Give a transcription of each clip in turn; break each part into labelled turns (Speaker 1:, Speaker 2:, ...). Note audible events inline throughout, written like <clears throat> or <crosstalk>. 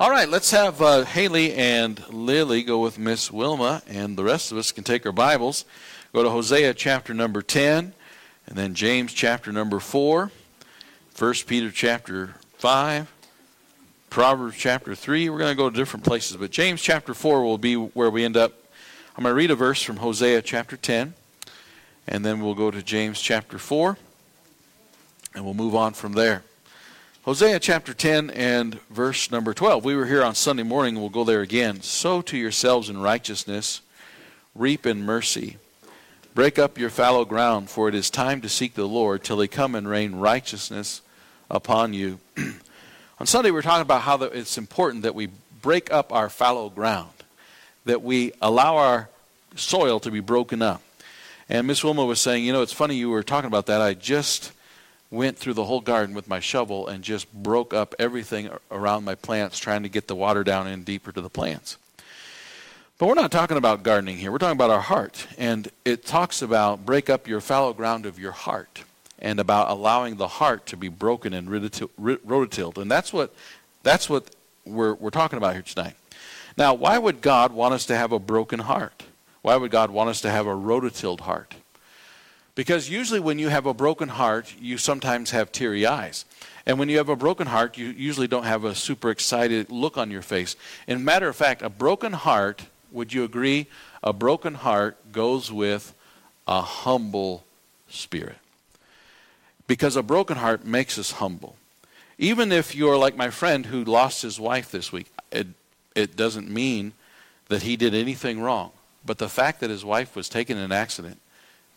Speaker 1: All right, let's have uh, Haley and Lily go with Miss Wilma, and the rest of us can take our Bibles. Go to Hosea chapter number 10, and then James chapter number 4, 1 Peter chapter 5, Proverbs chapter 3. We're going to go to different places, but James chapter 4 will be where we end up. I'm going to read a verse from Hosea chapter 10, and then we'll go to James chapter 4, and we'll move on from there. Hosea chapter 10 and verse number 12. We were here on Sunday morning, we'll go there again. Sow to yourselves in righteousness, reap in mercy. Break up your fallow ground, for it is time to seek the Lord till he come and rain righteousness upon you. <clears throat> on Sunday, we were talking about how it's important that we break up our fallow ground, that we allow our soil to be broken up. And Miss Wilma was saying, you know, it's funny you were talking about that. I just went through the whole garden with my shovel and just broke up everything around my plants, trying to get the water down in deeper to the plants. But we're not talking about gardening here. We're talking about our heart. And it talks about break up your fallow ground of your heart and about allowing the heart to be broken and rototilled. And that's what, that's what we're, we're talking about here tonight. Now, why would God want us to have a broken heart? Why would God want us to have a rototilled heart? Because usually, when you have a broken heart, you sometimes have teary eyes. And when you have a broken heart, you usually don't have a super excited look on your face. In matter of fact, a broken heart, would you agree? A broken heart goes with a humble spirit. Because a broken heart makes us humble. Even if you're like my friend who lost his wife this week, it, it doesn't mean that he did anything wrong. But the fact that his wife was taken in an accident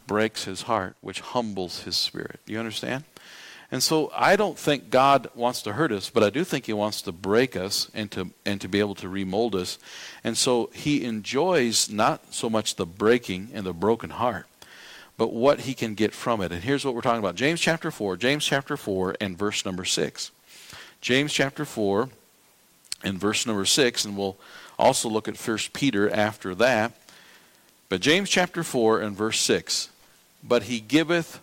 Speaker 1: breaks his heart, which humbles his spirit. You understand? And so I don't think God wants to hurt us, but I do think he wants to break us and to, and to be able to remold us. And so he enjoys not so much the breaking and the broken heart, but what he can get from it. And here's what we're talking about James chapter 4, James chapter 4, and verse number 6. James chapter 4 and verse number 6, and we'll also look at 1 Peter after that. But James chapter 4 and verse 6 but he giveth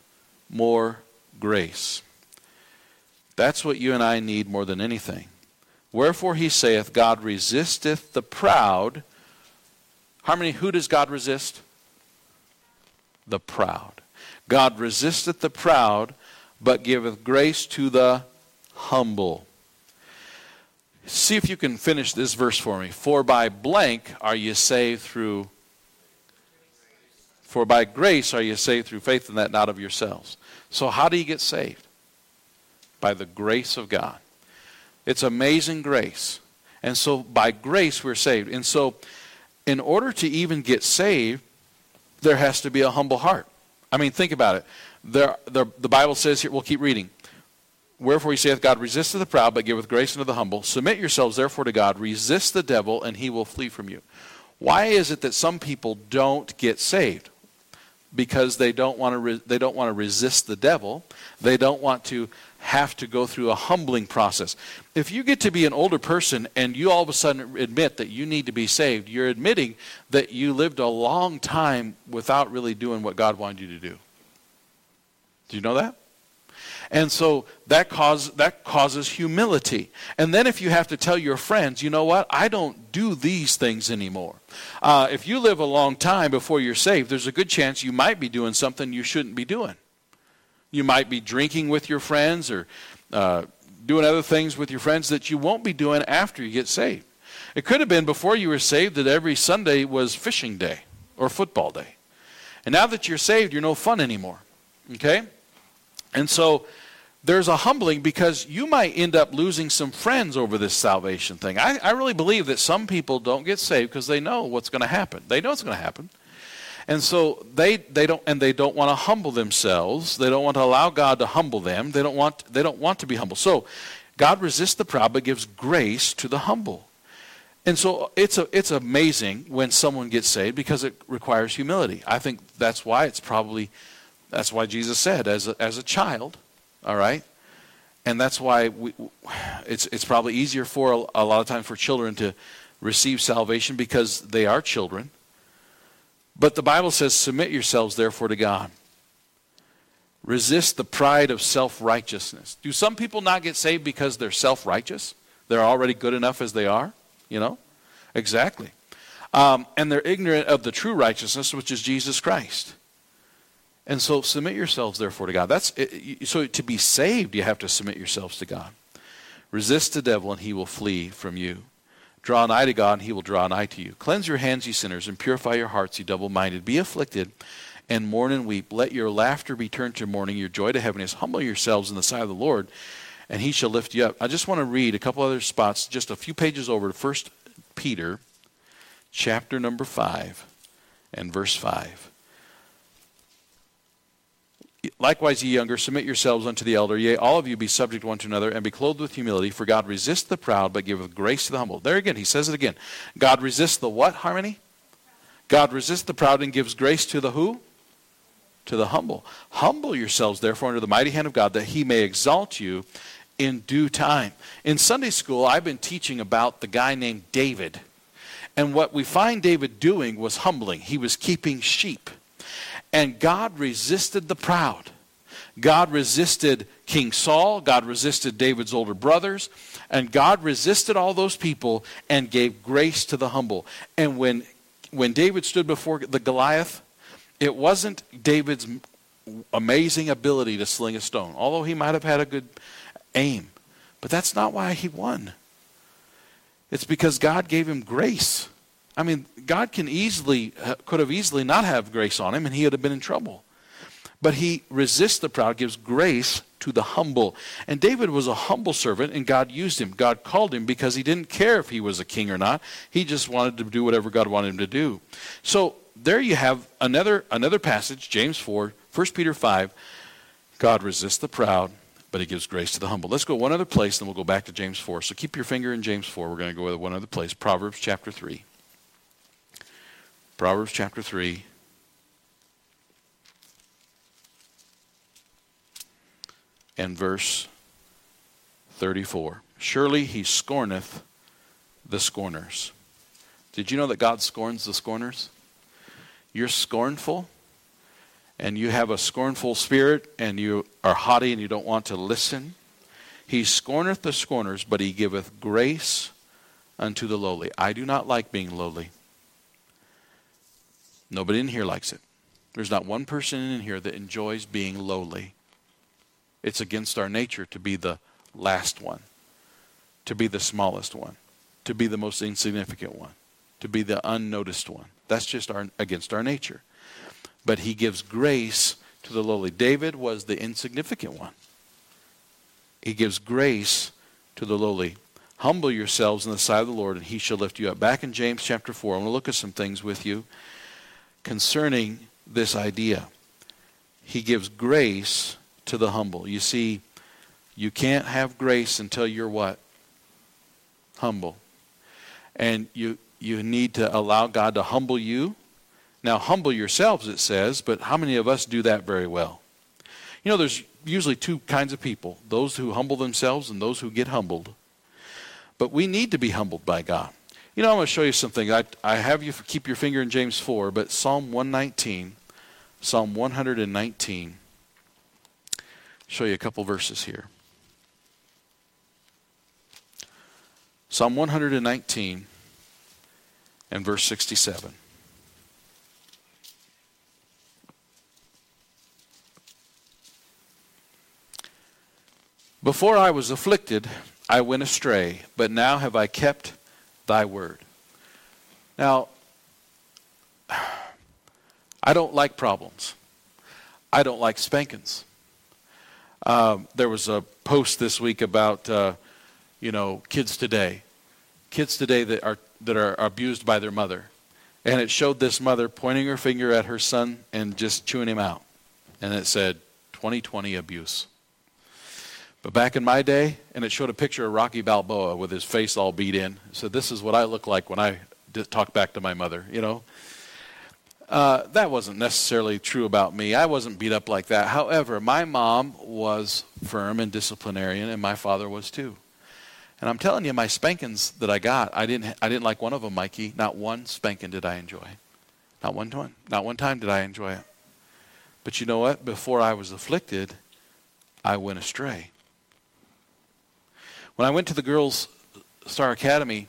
Speaker 1: more grace. That's what you and I need more than anything. Wherefore he saith, God resisteth the proud. How many, who does God resist? The proud. God resisteth the proud, but giveth grace to the humble. See if you can finish this verse for me. For by blank are you saved through for by grace are you saved through faith, and that not of yourselves. So, how do you get saved? By the grace of God. It's amazing grace. And so, by grace, we're saved. And so, in order to even get saved, there has to be a humble heart. I mean, think about it. There, there, the Bible says here, we'll keep reading. Wherefore he saith, God resisteth the proud, but giveth grace unto the humble. Submit yourselves therefore to God. Resist the devil, and he will flee from you. Why is it that some people don't get saved? Because they don't want to re- they don't want to resist the devil. They don't want to have to go through a humbling process. If you get to be an older person and you all of a sudden admit that you need to be saved, you're admitting that you lived a long time without really doing what God wanted you to do. Do you know that? And so that, cause, that causes humility. And then if you have to tell your friends, you know what, I don't do these things anymore. Uh, if you live a long time before you're saved, there's a good chance you might be doing something you shouldn't be doing. You might be drinking with your friends or uh, doing other things with your friends that you won't be doing after you get saved. It could have been before you were saved that every Sunday was fishing day or football day. And now that you're saved, you're no fun anymore. Okay? And so there's a humbling because you might end up losing some friends over this salvation thing. I, I really believe that some people don't get saved because they know what's going to happen. They know it's going to happen. And so they, they don't and they don't want to humble themselves. They don't want to allow God to humble them. They don't want they don't want to be humble. So God resists the proud but gives grace to the humble. And so it's a, it's amazing when someone gets saved because it requires humility. I think that's why it's probably that's why Jesus said as a, as a child all right? And that's why we, it's, it's probably easier for a, lot of times for children to receive salvation because they are children. But the Bible says, Submit yourselves therefore to God. Resist the pride of self righteousness. Do some people not get saved because they're self righteous? They're already good enough as they are, you know? Exactly. Um, and they're ignorant of the true righteousness, which is Jesus Christ. And so submit yourselves, therefore, to God. That's so to be saved, you have to submit yourselves to God. Resist the devil, and he will flee from you. Draw nigh to God, and he will draw nigh to you. Cleanse your hands, ye sinners, and purify your hearts, ye double minded. Be afflicted, and mourn and weep. Let your laughter be turned to mourning, your joy to heaviness. Humble yourselves in the sight of the Lord, and he shall lift you up. I just want to read a couple other spots, just a few pages over to 1 Peter, chapter number 5, and verse 5. Likewise, ye younger, submit yourselves unto the elder. Yea, all of you be subject one to another, and be clothed with humility. For God resists the proud, but giveth grace to the humble. There again, he says it again. God resists the what, Harmony? God resists the proud and gives grace to the who? To the humble. Humble yourselves, therefore, under the mighty hand of God, that he may exalt you in due time. In Sunday school, I've been teaching about the guy named David. And what we find David doing was humbling. He was keeping sheep. And God resisted the proud. God resisted King Saul. God resisted David's older brothers. And God resisted all those people and gave grace to the humble. And when, when David stood before the Goliath, it wasn't David's amazing ability to sling a stone, although he might have had a good aim. But that's not why he won. It's because God gave him grace. I mean, God can easily, could have easily not have grace on him and he would have been in trouble. But he resists the proud, gives grace to the humble. And David was a humble servant and God used him. God called him because he didn't care if he was a king or not. He just wanted to do whatever God wanted him to do. So there you have another, another passage, James 4, 1 Peter 5. God resists the proud, but he gives grace to the humble. Let's go one other place, then we'll go back to James 4. So keep your finger in James 4. We're going to go with one other place, Proverbs chapter 3. Proverbs chapter 3. And verse 34. Surely he scorneth the scorners. Did you know that God scorns the scorners? You're scornful and you have a scornful spirit and you are haughty and you don't want to listen. He scorneth the scorners, but he giveth grace unto the lowly. I do not like being lowly. Nobody in here likes it. There's not one person in here that enjoys being lowly. It's against our nature to be the last one, to be the smallest one, to be the most insignificant one, to be the unnoticed one. That's just our, against our nature. But he gives grace to the lowly. David was the insignificant one. He gives grace to the lowly. Humble yourselves in the sight of the Lord, and he shall lift you up. Back in James chapter 4, I'm going to look at some things with you concerning this idea. He gives grace to the humble. You see, you can't have grace until you're what? Humble. And you you need to allow God to humble you. Now humble yourselves it says, but how many of us do that very well? You know, there's usually two kinds of people, those who humble themselves and those who get humbled. But we need to be humbled by God. You know, I'm going to show you something. I, I have you keep your finger in James 4, but Psalm 119, Psalm 119, show you a couple verses here. Psalm 119 and verse 67. Before I was afflicted, I went astray, but now have I kept thy word. Now, I don't like problems. I don't like spankings. Um, there was a post this week about, uh, you know, kids today, kids today that are that are abused by their mother, and it showed this mother pointing her finger at her son and just chewing him out, and it said, "2020 abuse." But back in my day, and it showed a picture of Rocky Balboa with his face all beat in. So this is what I look like when I talk back to my mother, you know. Uh, that wasn't necessarily true about me. I wasn't beat up like that. However, my mom was firm and disciplinarian, and my father was too. And I'm telling you, my spankings that I got, I didn't, I didn't like one of them, Mikey. Not one spanking did I enjoy. Not one time. Not one time did I enjoy it. But you know what? Before I was afflicted, I went astray. When I went to the girls' Star Academy,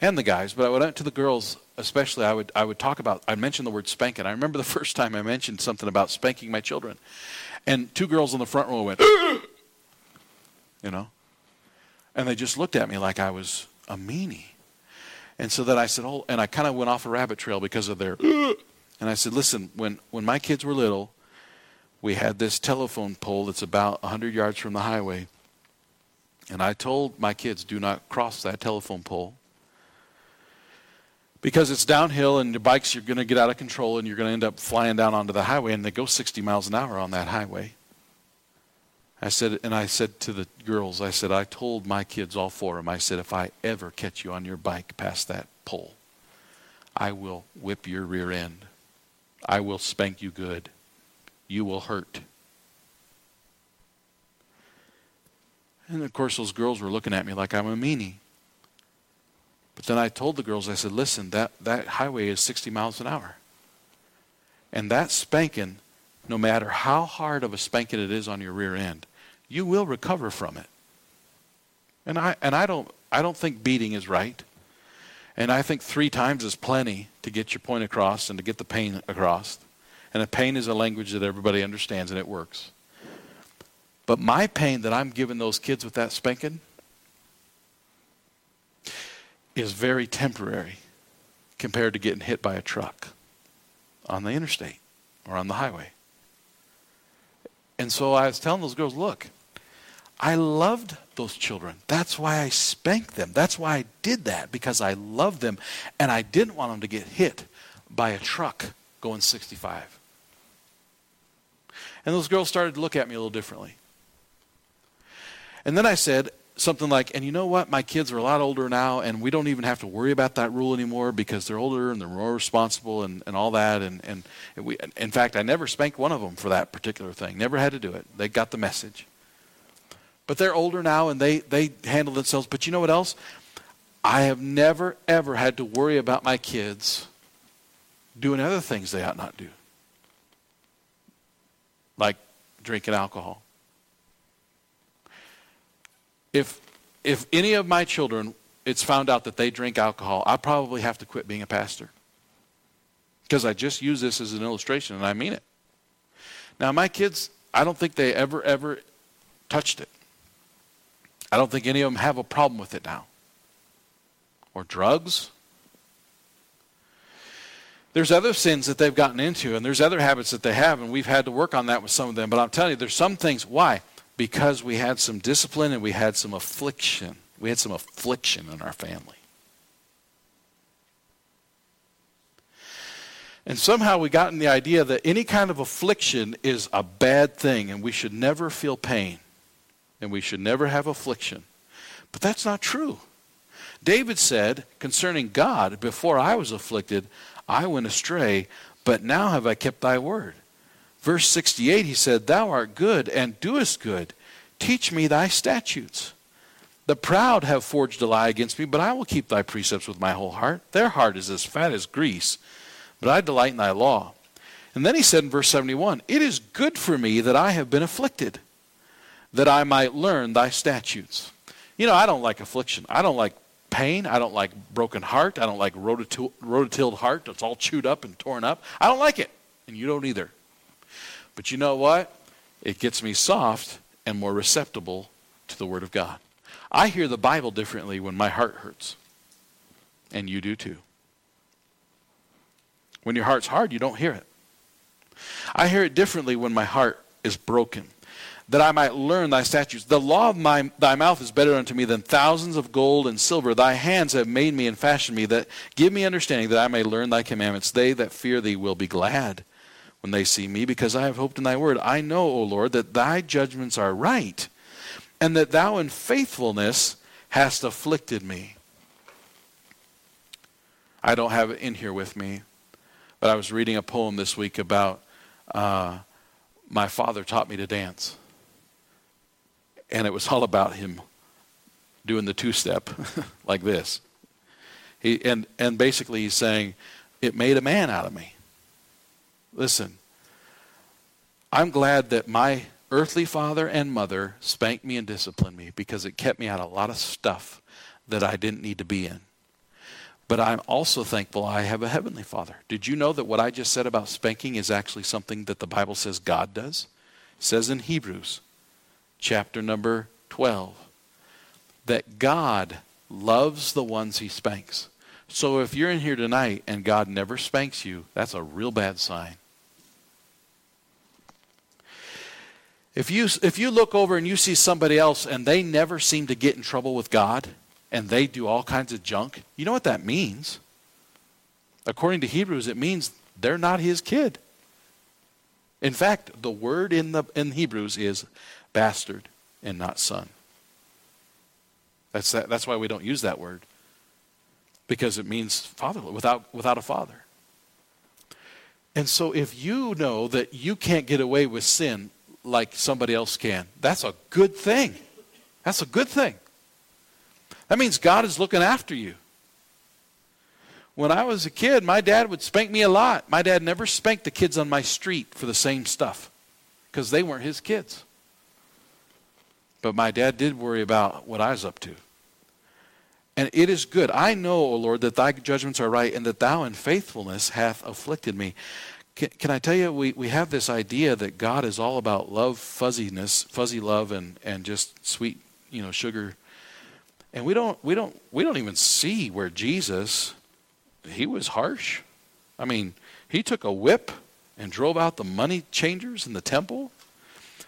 Speaker 1: and the guys, but I went to the girls especially. I would I would talk about. I mentioned the word spanking. I remember the first time I mentioned something about spanking my children, and two girls in the front row went, <gasps> you know, and they just looked at me like I was a meanie. And so then I said, oh, and I kind of went off a rabbit trail because of their, <gasps> and I said, listen, when when my kids were little, we had this telephone pole that's about 100 yards from the highway. And I told my kids, do not cross that telephone pole. Because it's downhill and your bikes you're going to get out of control and you're going to end up flying down onto the highway and they go 60 miles an hour on that highway. I said and i said to the girls i said i told my kids all four of them i said if i ever catch you on your bike past that pole i will whip your rear end. I will spank you good. You will hurt and of course those girls were looking at me like i'm a meanie but then I told the girls, I said, listen, that, that highway is 60 miles an hour. And that spanking, no matter how hard of a spanking it is on your rear end, you will recover from it. And I, and I, don't, I don't think beating is right. And I think three times is plenty to get your point across and to get the pain across. And the pain is a language that everybody understands and it works. But my pain that I'm giving those kids with that spanking, is very temporary compared to getting hit by a truck on the interstate or on the highway. And so I was telling those girls, look, I loved those children. That's why I spanked them. That's why I did that, because I loved them and I didn't want them to get hit by a truck going 65. And those girls started to look at me a little differently. And then I said, something like, and you know what? My kids are a lot older now, and we don't even have to worry about that rule anymore because they're older and they're more responsible and, and all that. And, and we, in fact, I never spanked one of them for that particular thing. Never had to do it. They got the message. But they're older now and they, they handle themselves. But you know what else? I have never, ever had to worry about my kids doing other things they ought not do, like drinking alcohol if if any of my children it's found out that they drink alcohol, I probably have to quit being a pastor. Because I just use this as an illustration and I mean it. Now my kids, I don't think they ever ever touched it. I don't think any of them have a problem with it now. Or drugs. There's other sins that they've gotten into, and there's other habits that they have, and we've had to work on that with some of them. But I'm telling you, there's some things. Why? Because we had some discipline and we had some affliction. We had some affliction in our family. And somehow we got in the idea that any kind of affliction is a bad thing and we should never feel pain and we should never have affliction. But that's not true. David said concerning God, before I was afflicted, I went astray, but now have I kept thy word. Verse 68, he said, Thou art good and doest good. Teach me thy statutes. The proud have forged a lie against me, but I will keep thy precepts with my whole heart. Their heart is as fat as grease, but I delight in thy law. And then he said in verse 71, It is good for me that I have been afflicted, that I might learn thy statutes. You know, I don't like affliction. I don't like pain. I don't like broken heart. I don't like rototilled heart that's all chewed up and torn up. I don't like it, and you don't either. But you know what? It gets me soft and more receptible to the Word of God. I hear the Bible differently when my heart hurts. And you do too. When your heart's hard, you don't hear it. I hear it differently when my heart is broken, that I might learn thy statutes. The law of my, thy mouth is better unto me than thousands of gold and silver. Thy hands have made me and fashioned me, that give me understanding that I may learn thy commandments. They that fear thee will be glad when they see me, because I have hoped in thy word. I know, O Lord, that thy judgments are right, and that thou in faithfulness hast afflicted me. I don't have it in here with me, but I was reading a poem this week about uh, my father taught me to dance. And it was all about him doing the two step <laughs> like this. He, and, and basically, he's saying, It made a man out of me. Listen, I'm glad that my earthly father and mother spanked me and disciplined me because it kept me out of a lot of stuff that I didn't need to be in. But I'm also thankful I have a heavenly father. Did you know that what I just said about spanking is actually something that the Bible says God does? It says in Hebrews chapter number 12 that God loves the ones he spanks. So if you're in here tonight and God never spanks you, that's a real bad sign. If you, if you look over and you see somebody else and they never seem to get in trouble with God and they do all kinds of junk, you know what that means? According to Hebrews, it means they're not his kid. In fact, the word in, the, in Hebrews is bastard and not son. That's, that, that's why we don't use that word, because it means fatherless, without, without a father. And so if you know that you can't get away with sin like somebody else can. That's a good thing. That's a good thing. That means God is looking after you. When I was a kid, my dad would spank me a lot. My dad never spanked the kids on my street for the same stuff because they weren't his kids. But my dad did worry about what I was up to. And it is good. I know, O Lord, that thy judgments are right, and that thou in faithfulness hath afflicted me. Can, can, I tell you, we, we have this idea that God is all about love, fuzziness, fuzzy love, and, and just sweet, you know, sugar. And we don't, we, don't, we don't even see where Jesus, he was harsh. I mean, he took a whip and drove out the money changers in the temple.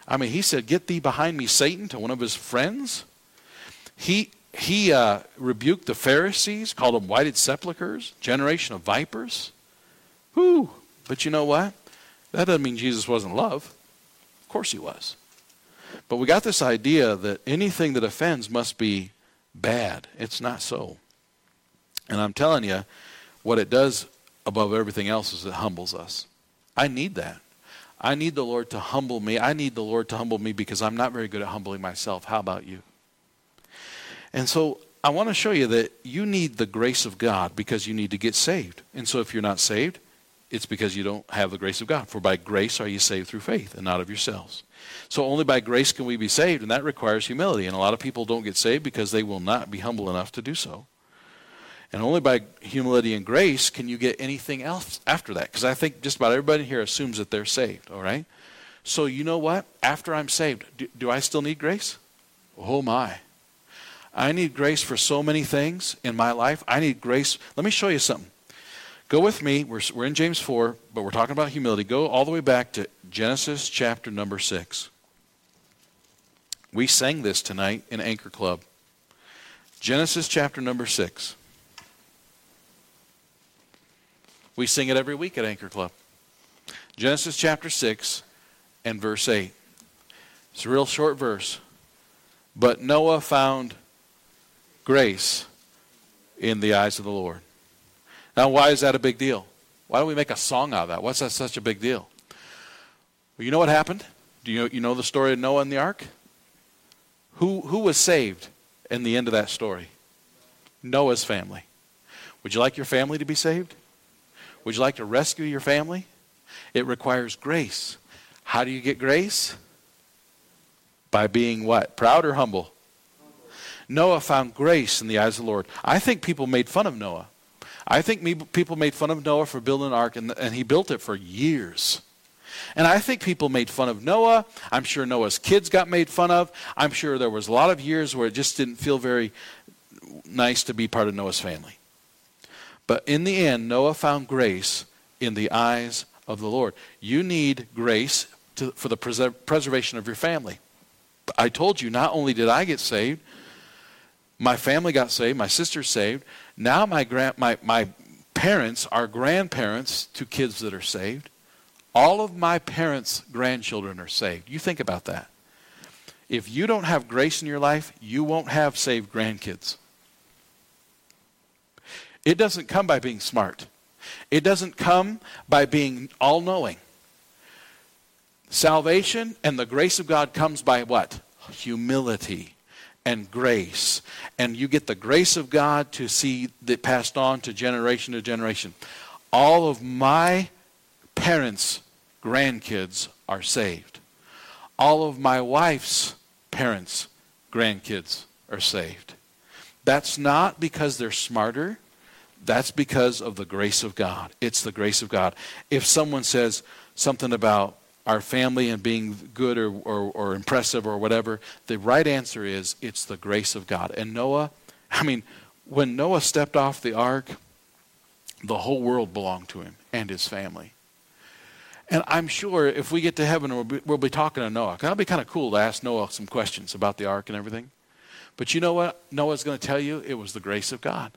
Speaker 1: I mean, he said, Get thee behind me, Satan, to one of his friends. He, he uh, rebuked the Pharisees, called them whited sepulchres, generation of vipers. Whoo! But you know what? That doesn't mean Jesus wasn't love. Of course he was. But we got this idea that anything that offends must be bad. It's not so. And I'm telling you, what it does above everything else is it humbles us. I need that. I need the Lord to humble me. I need the Lord to humble me because I'm not very good at humbling myself. How about you? And so I want to show you that you need the grace of God because you need to get saved. And so if you're not saved, it's because you don't have the grace of God. For by grace are you saved through faith and not of yourselves. So only by grace can we be saved, and that requires humility. And a lot of people don't get saved because they will not be humble enough to do so. And only by humility and grace can you get anything else after that. Because I think just about everybody here assumes that they're saved, all right? So you know what? After I'm saved, do, do I still need grace? Oh my. I need grace for so many things in my life. I need grace. Let me show you something. Go with me. We're, we're in James 4, but we're talking about humility. Go all the way back to Genesis chapter number 6. We sang this tonight in Anchor Club. Genesis chapter number 6. We sing it every week at Anchor Club. Genesis chapter 6 and verse 8. It's a real short verse. But Noah found grace in the eyes of the Lord. Now, why is that a big deal? Why don't we make a song out of that? What's that such a big deal? Well, you know what happened? Do you know, you know the story of Noah and the ark? Who, who was saved in the end of that story? Noah's family. Would you like your family to be saved? Would you like to rescue your family? It requires grace. How do you get grace? By being what? Proud or humble? Noah found grace in the eyes of the Lord. I think people made fun of Noah. I think people made fun of Noah for building an ark, and, and he built it for years. And I think people made fun of Noah. I'm sure Noah's kids got made fun of. I'm sure there was a lot of years where it just didn't feel very nice to be part of Noah's family. But in the end, Noah found grace in the eyes of the Lord. You need grace to, for the preservation of your family. I told you, not only did I get saved, my family got saved, my sister's saved. Now my grand my, my parents are grandparents to kids that are saved. All of my parents' grandchildren are saved. You think about that. If you don't have grace in your life, you won't have saved grandkids. It doesn't come by being smart. It doesn't come by being all knowing. Salvation and the grace of God comes by what? Humility and grace. And you get the grace of God to see that passed on to generation to generation. All of my parents' grandkids are saved. All of my wife's parents' grandkids are saved. That's not because they're smarter. That's because of the grace of God. It's the grace of God. If someone says something about our family and being good or, or, or, impressive or whatever, the right answer is it's the grace of God. And Noah, I mean, when Noah stepped off the ark, the whole world belonged to him and his family. And I'm sure if we get to heaven, we'll be, we'll be talking to Noah. That'll be kind of cool to ask Noah some questions about the ark and everything. But you know what Noah's going to tell you? It was the grace of God.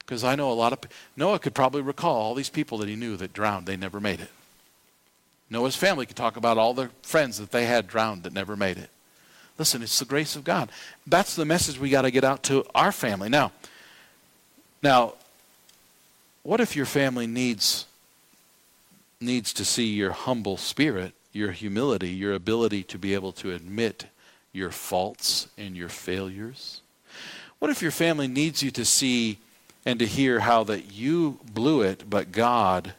Speaker 1: Because I know a lot of Noah could probably recall all these people that he knew that drowned, they never made it. Noah's family could talk about all the friends that they had drowned that never made it. Listen, it's the grace of God. That's the message we got to get out to our family. Now, now, what if your family needs needs to see your humble spirit, your humility, your ability to be able to admit your faults and your failures? What if your family needs you to see and to hear how that you blew it, but God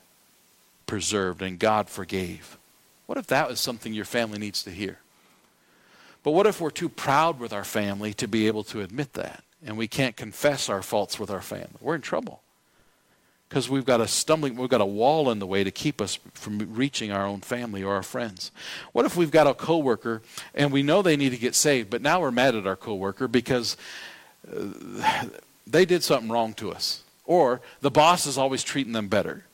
Speaker 1: preserved and God forgave? What if that was something your family needs to hear? But what if we're too proud with our family to be able to admit that? And we can't confess our faults with our family. We're in trouble. Because we've got a stumbling, we've got a wall in the way to keep us from reaching our own family or our friends. What if we've got a coworker and we know they need to get saved, but now we're mad at our coworker because uh, they did something wrong to us. Or the boss is always treating them better.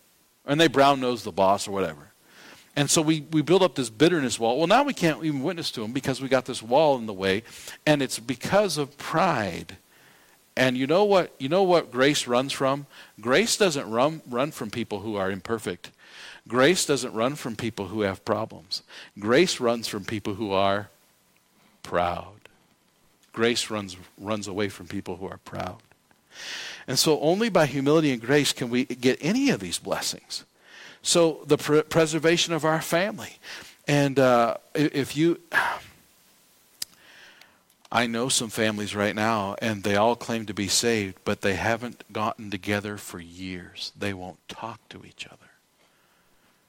Speaker 1: And they brown nose the boss or whatever. And so we, we build up this bitterness wall. Well, now we can't even witness to them because we got this wall in the way. And it's because of pride. And you know what you know what grace runs from? Grace doesn't run run from people who are imperfect. Grace doesn't run from people who have problems. Grace runs from people who are proud. Grace runs runs away from people who are proud. And so only by humility and grace can we get any of these blessings. So the pr- preservation of our family. And uh, if you. I know some families right now, and they all claim to be saved, but they haven't gotten together for years. They won't talk to each other.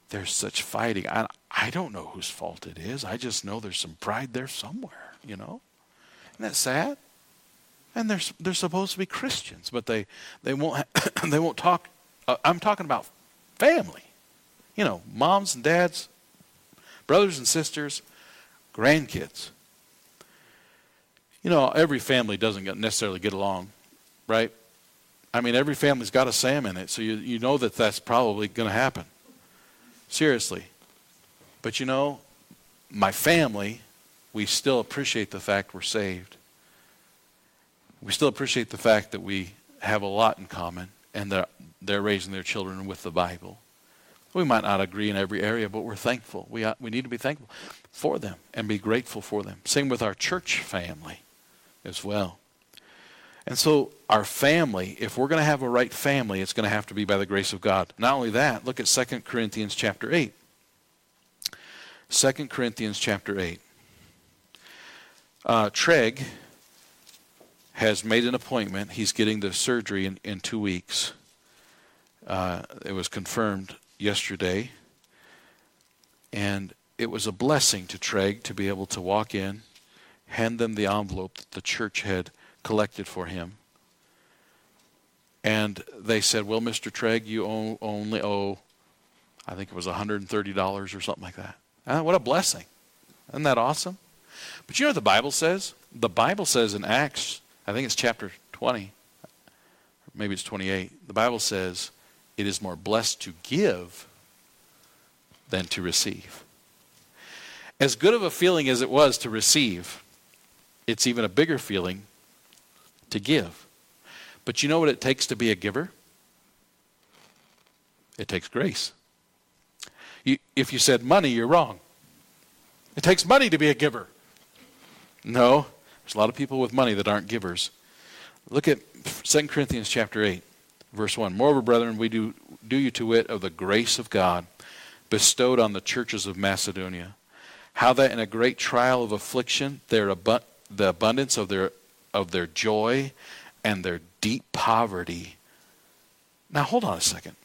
Speaker 1: There's such fighting. I, I don't know whose fault it is. I just know there's some pride there somewhere, you know? Isn't that sad? And they're they're supposed to be Christians, but they they won't <coughs> they won't talk. Uh, I'm talking about family, you know, moms and dads, brothers and sisters, grandkids. You know, every family doesn't necessarily get along, right? I mean, every family's got a Sam in it, so you you know that that's probably going to happen. Seriously, but you know, my family, we still appreciate the fact we're saved we still appreciate the fact that we have a lot in common and that they're raising their children with the Bible. We might not agree in every area, but we're thankful. We, uh, we need to be thankful for them and be grateful for them. Same with our church family as well. And so, our family, if we're going to have a right family, it's going to have to be by the grace of God. Not only that, look at 2 Corinthians chapter 8. 2 Corinthians chapter 8. Uh, Treg has made an appointment. He's getting the surgery in, in two weeks. Uh, it was confirmed yesterday. And it was a blessing to Treg to be able to walk in, hand them the envelope that the church had collected for him. And they said, Well, Mr. Treg, you only owe, I think it was $130 or something like that. Uh, what a blessing. Isn't that awesome? But you know what the Bible says? The Bible says in Acts I think it's chapter 20, maybe it's 28. The Bible says it is more blessed to give than to receive. As good of a feeling as it was to receive, it's even a bigger feeling to give. But you know what it takes to be a giver? It takes grace. You, if you said money, you're wrong. It takes money to be a giver. No, there's a lot of people with money that aren't givers. Look at 2 Corinthians chapter 8, verse 1. Moreover, brethren, we do, do you to wit of the grace of God bestowed on the churches of Macedonia, how that in a great trial of affliction, their abu- the abundance of their, of their joy and their deep poverty. Now, hold on a second.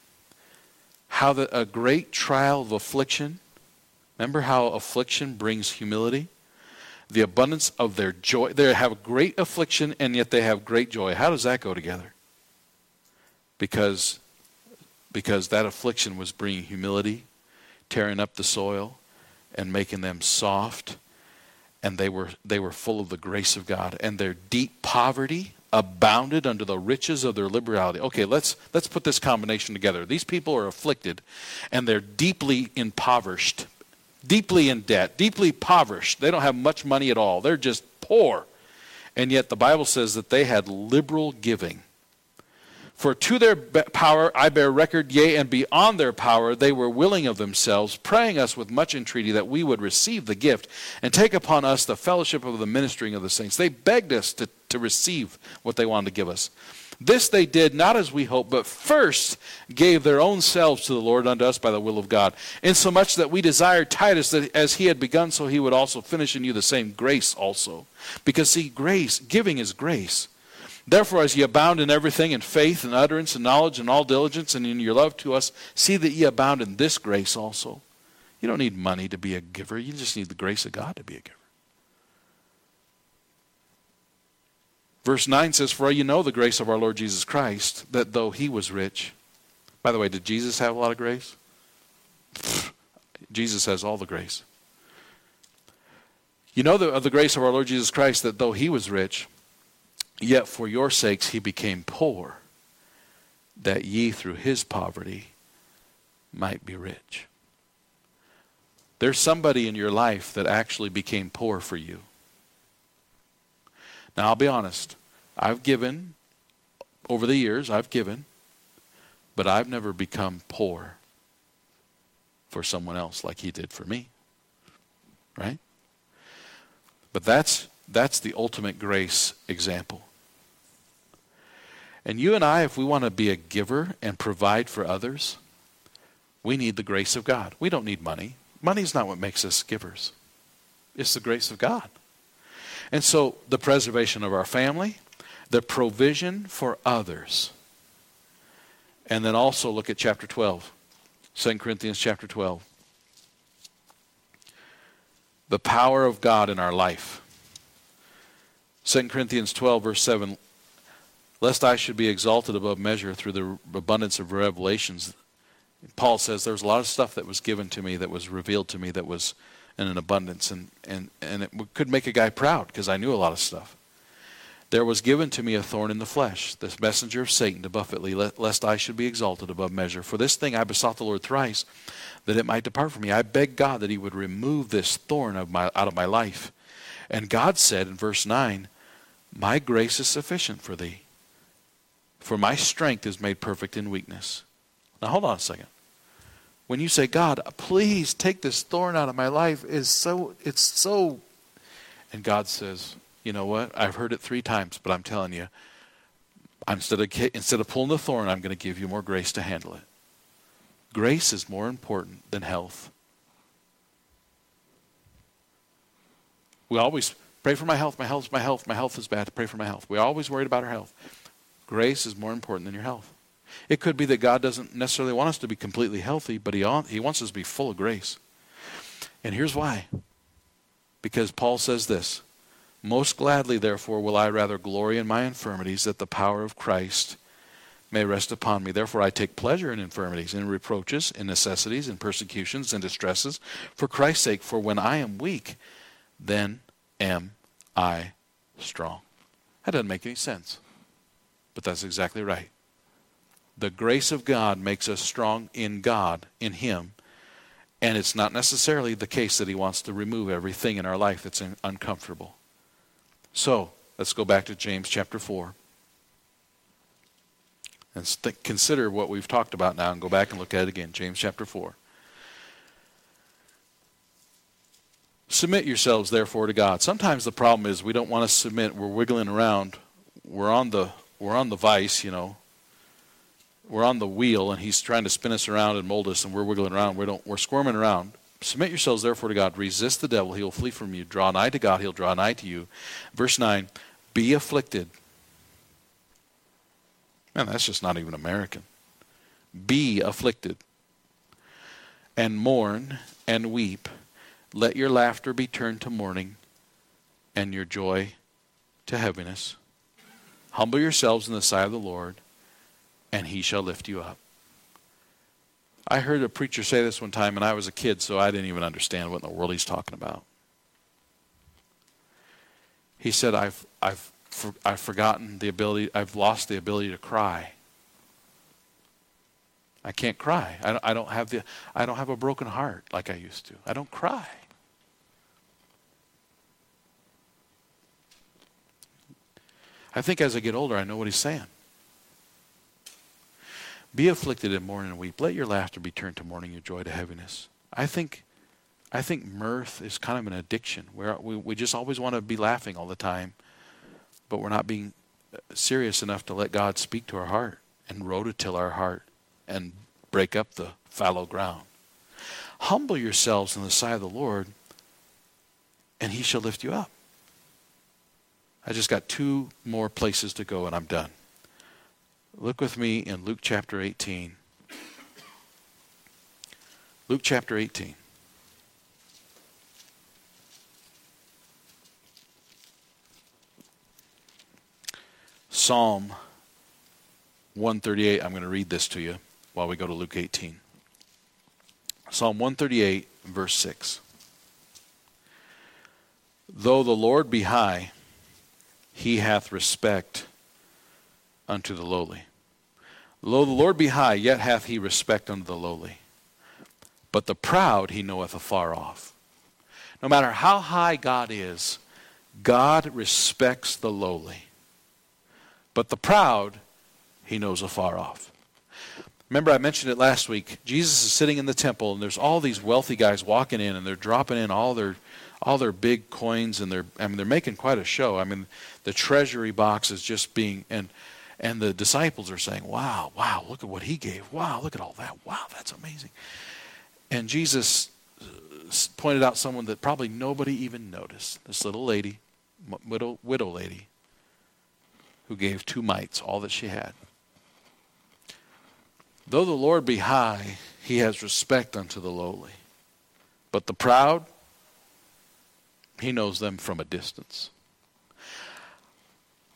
Speaker 1: How that a great trial of affliction, remember how affliction brings humility? The abundance of their joy. They have great affliction, and yet they have great joy. How does that go together? Because, because that affliction was bringing humility, tearing up the soil, and making them soft. And they were, they were full of the grace of God. And their deep poverty abounded under the riches of their liberality. Okay, let's, let's put this combination together. These people are afflicted, and they're deeply impoverished deeply in debt, deeply impoverished. They don't have much money at all. They're just poor. And yet the Bible says that they had liberal giving. For to their power I bear record, yea, and beyond their power they were willing of themselves, praying us with much entreaty that we would receive the gift and take upon us the fellowship of the ministering of the saints. They begged us to, to receive what they wanted to give us. This they did not as we hoped, but first gave their own selves to the Lord unto us by the will of God, insomuch that we desired Titus that as he had begun, so he would also finish in you the same grace also. Because see, grace, giving is grace. Therefore, as ye abound in everything, in faith and utterance and knowledge and all diligence, and in your love to us, see that ye abound in this grace also. You don't need money to be a giver, you just need the grace of God to be a giver. Verse 9 says, For you know the grace of our Lord Jesus Christ, that though he was rich. By the way, did Jesus have a lot of grace? Jesus has all the grace. You know the, of the grace of our Lord Jesus Christ, that though he was rich, yet for your sakes he became poor, that ye through his poverty might be rich. There's somebody in your life that actually became poor for you. Now, I'll be honest. I've given, over the years, I've given, but I've never become poor for someone else like he did for me. Right? But that's, that's the ultimate grace example. And you and I, if we want to be a giver and provide for others, we need the grace of God. We don't need money. Money's not what makes us givers, it's the grace of God. And so the preservation of our family, the provision for others. And then also look at chapter 12, 2 Corinthians chapter 12. The power of God in our life. 2 Corinthians 12, verse 7 Lest I should be exalted above measure through the abundance of revelations. Paul says there's a lot of stuff that was given to me, that was revealed to me, that was in an abundance. And, and, and it could make a guy proud because I knew a lot of stuff. There was given to me a thorn in the flesh, this messenger of Satan to buffet me, lest I should be exalted above measure. For this thing I besought the Lord thrice, that it might depart from me. I begged God that he would remove this thorn of my, out of my life. And God said in verse 9, My grace is sufficient for thee, for my strength is made perfect in weakness. Now hold on a second when you say, God, please take this thorn out of my life, is so it's so and God says, you know what? I've heard it three times, but I'm telling you, instead of instead of pulling the thorn, I'm going to give you more grace to handle it. Grace is more important than health. We always pray for my health, my health, my health, my health is bad. Pray for my health. We're always worried about our health. Grace is more important than your health. It could be that God doesn't necessarily want us to be completely healthy, but He, he wants us to be full of grace. And here's why. Because Paul says this Most gladly, therefore, will I rather glory in my infirmities, that the power of Christ may rest upon me. Therefore, I take pleasure in infirmities, in reproaches, in necessities, in persecutions, in distresses, for Christ's sake. For when I am weak, then am I strong. That doesn't make any sense. But that's exactly right. The grace of God makes us strong in God, in Him. And it's not necessarily the case that He wants to remove everything in our life that's uncomfortable. So, let's go back to James chapter 4. And st- consider what we've talked about now and go back and look at it again. James chapter 4. Submit yourselves, therefore, to God. Sometimes the problem is we don't want to submit. We're wiggling around. We're on the, we're on the vice, you know we're on the wheel and he's trying to spin us around and mold us and we're wiggling around. We don't, we're squirming around. Submit yourselves therefore to God. Resist the devil. He will flee from you. Draw nigh to God. He'll draw nigh to you. Verse 9 Be afflicted. Man, that's just not even American. Be afflicted and mourn and weep. Let your laughter be turned to mourning and your joy to heaviness. Humble yourselves in the sight of the Lord, and he shall lift you up. I heard a preacher say this one time, and I was a kid, so I didn't even understand what in the world he's talking about. He said, I've, I've, for, I've forgotten the ability, I've lost the ability to cry. I can't cry. I don't, I don't have the, I don't have a broken heart like I used to. I don't cry. I think as I get older, I know what he's saying. Be afflicted and mourn and weep. Let your laughter be turned to mourning, your joy to heaviness. I think, I think mirth is kind of an addiction where we, we just always want to be laughing all the time, but we're not being uh, serious enough to let God speak to our heart and rototill our heart and break up the fallow ground. Humble yourselves in the sight of the Lord, and he shall lift you up. I just got two more places to go and I'm done. Look with me in Luke chapter 18. Luke chapter 18. Psalm 138. I'm going to read this to you while we go to Luke 18. Psalm 138, verse 6. Though the Lord be high, he hath respect unto the lowly. Though the Lord be high, yet hath he respect unto the lowly. But the proud he knoweth afar off. No matter how high God is, God respects the lowly. But the proud he knows afar off. Remember, I mentioned it last week. Jesus is sitting in the temple, and there's all these wealthy guys walking in, and they're dropping in all their all their big coins, and they're I mean they're making quite a show. I mean, the treasury box is just being and and the disciples are saying, Wow, wow, look at what he gave. Wow, look at all that. Wow, that's amazing. And Jesus uh, pointed out someone that probably nobody even noticed this little lady, widow, widow lady, who gave two mites, all that she had. Though the Lord be high, he has respect unto the lowly. But the proud, he knows them from a distance.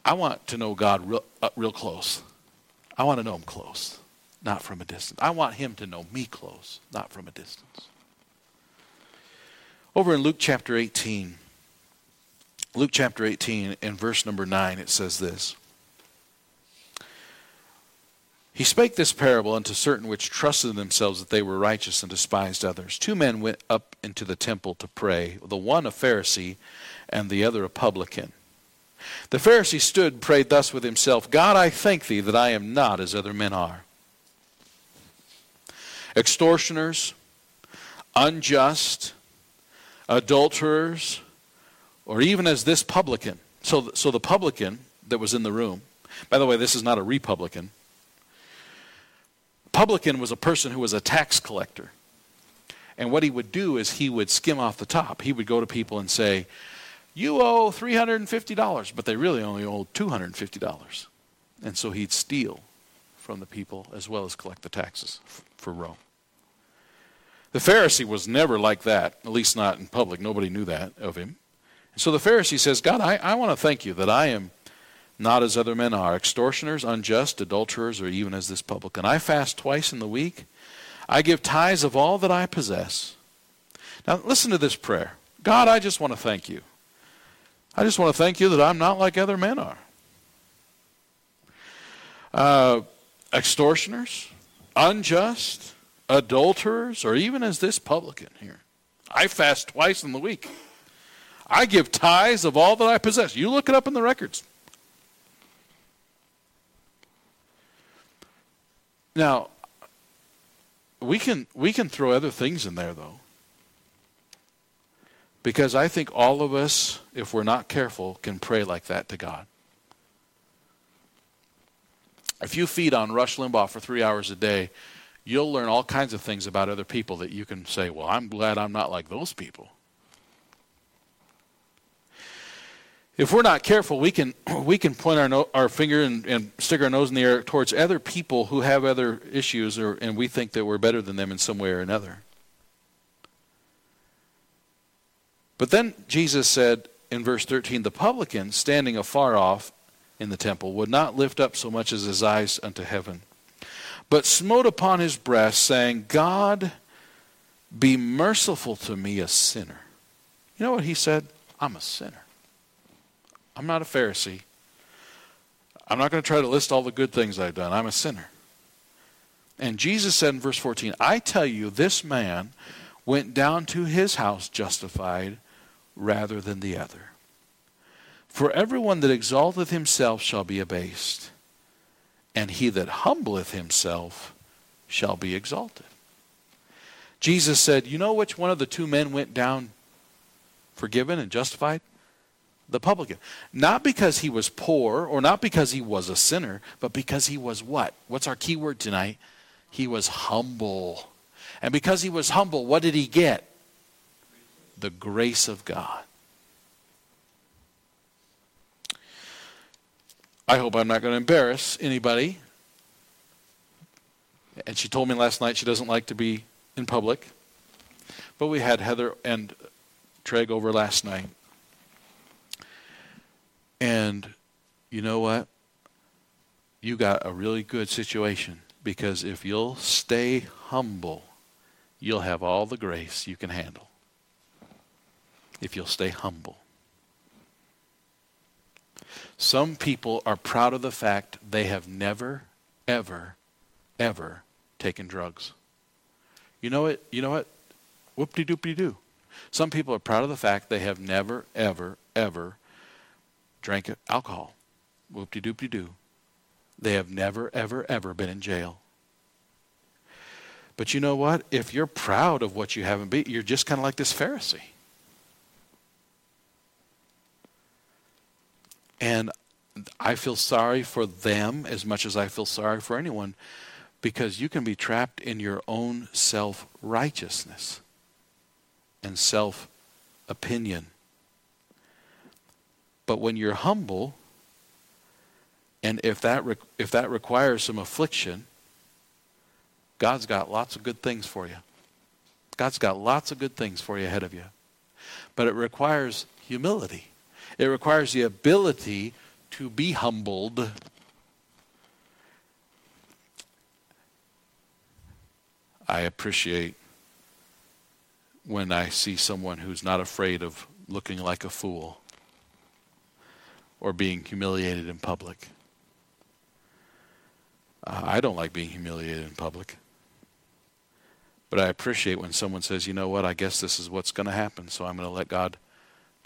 Speaker 1: I want to know God real, uh, real close. I want to know Him close, not from a distance. I want Him to know me close, not from a distance. Over in Luke chapter 18, Luke chapter 18, in verse number 9, it says this He spake this parable unto certain which trusted themselves that they were righteous and despised others. Two men went up into the temple to pray, the one a Pharisee and the other a publican. The Pharisee stood and prayed thus with himself God, I thank thee that I am not as other men are. Extortioners, unjust, adulterers, or even as this publican. So, so the publican that was in the room, by the way, this is not a republican. Publican was a person who was a tax collector. And what he would do is he would skim off the top. He would go to people and say, you owe $350, but they really only owed $250. And so he'd steal from the people as well as collect the taxes for Rome. The Pharisee was never like that, at least not in public. Nobody knew that of him. And so the Pharisee says, God, I, I want to thank you that I am not as other men are extortioners, unjust, adulterers, or even as this publican. I fast twice in the week. I give tithes of all that I possess. Now, listen to this prayer God, I just want to thank you I just want to thank you that I'm not like other men are. Uh, extortioners, unjust, adulterers, or even as this publican here. I fast twice in the week. I give tithes of all that I possess. You look it up in the records. Now, we can we can throw other things in there though. Because I think all of us, if we're not careful, can pray like that to God. If you feed on Rush Limbaugh for three hours a day, you'll learn all kinds of things about other people that you can say, Well, I'm glad I'm not like those people. If we're not careful, we can, <clears throat> we can point our, no, our finger and, and stick our nose in the air towards other people who have other issues, or, and we think that we're better than them in some way or another. But then Jesus said, in verse 13, the publican, standing afar off in the temple, would not lift up so much as his eyes unto heaven, but smote upon his breast, saying, God, be merciful to me, a sinner. You know what he said? I'm a sinner. I'm not a Pharisee. I'm not going to try to list all the good things I've done. I'm a sinner. And Jesus said in verse 14, I tell you, this man went down to his house justified rather than the other. For everyone that exalteth himself shall be abased, and he that humbleth himself shall be exalted. Jesus said, You know which one of the two men went down forgiven and justified? The publican. Not because he was poor or not because he was a sinner, but because he was what? What's our key word tonight? He was humble. And because he was humble, what did he get? The grace of God. I hope I'm not going to embarrass anybody. And she told me last night she doesn't like to be in public. But we had Heather and Treg over last night. And you know what? You got a really good situation because if you'll stay humble, you'll have all the grace you can handle. If you'll stay humble. Some people are proud of the fact they have never, ever, ever taken drugs. You know what? You know what? Whoop de doop de doo. Some people are proud of the fact they have never, ever, ever drank alcohol. Whoop de doop de doo. They have never, ever, ever been in jail. But you know what? If you're proud of what you haven't been, you're just kind of like this Pharisee. And I feel sorry for them as much as I feel sorry for anyone because you can be trapped in your own self righteousness and self opinion. But when you're humble, and if that, re- if that requires some affliction, God's got lots of good things for you. God's got lots of good things for you ahead of you. But it requires humility. It requires the ability to be humbled. I appreciate when I see someone who's not afraid of looking like a fool or being humiliated in public. Uh, I don't like being humiliated in public. But I appreciate when someone says, you know what, I guess this is what's going to happen, so I'm going to let God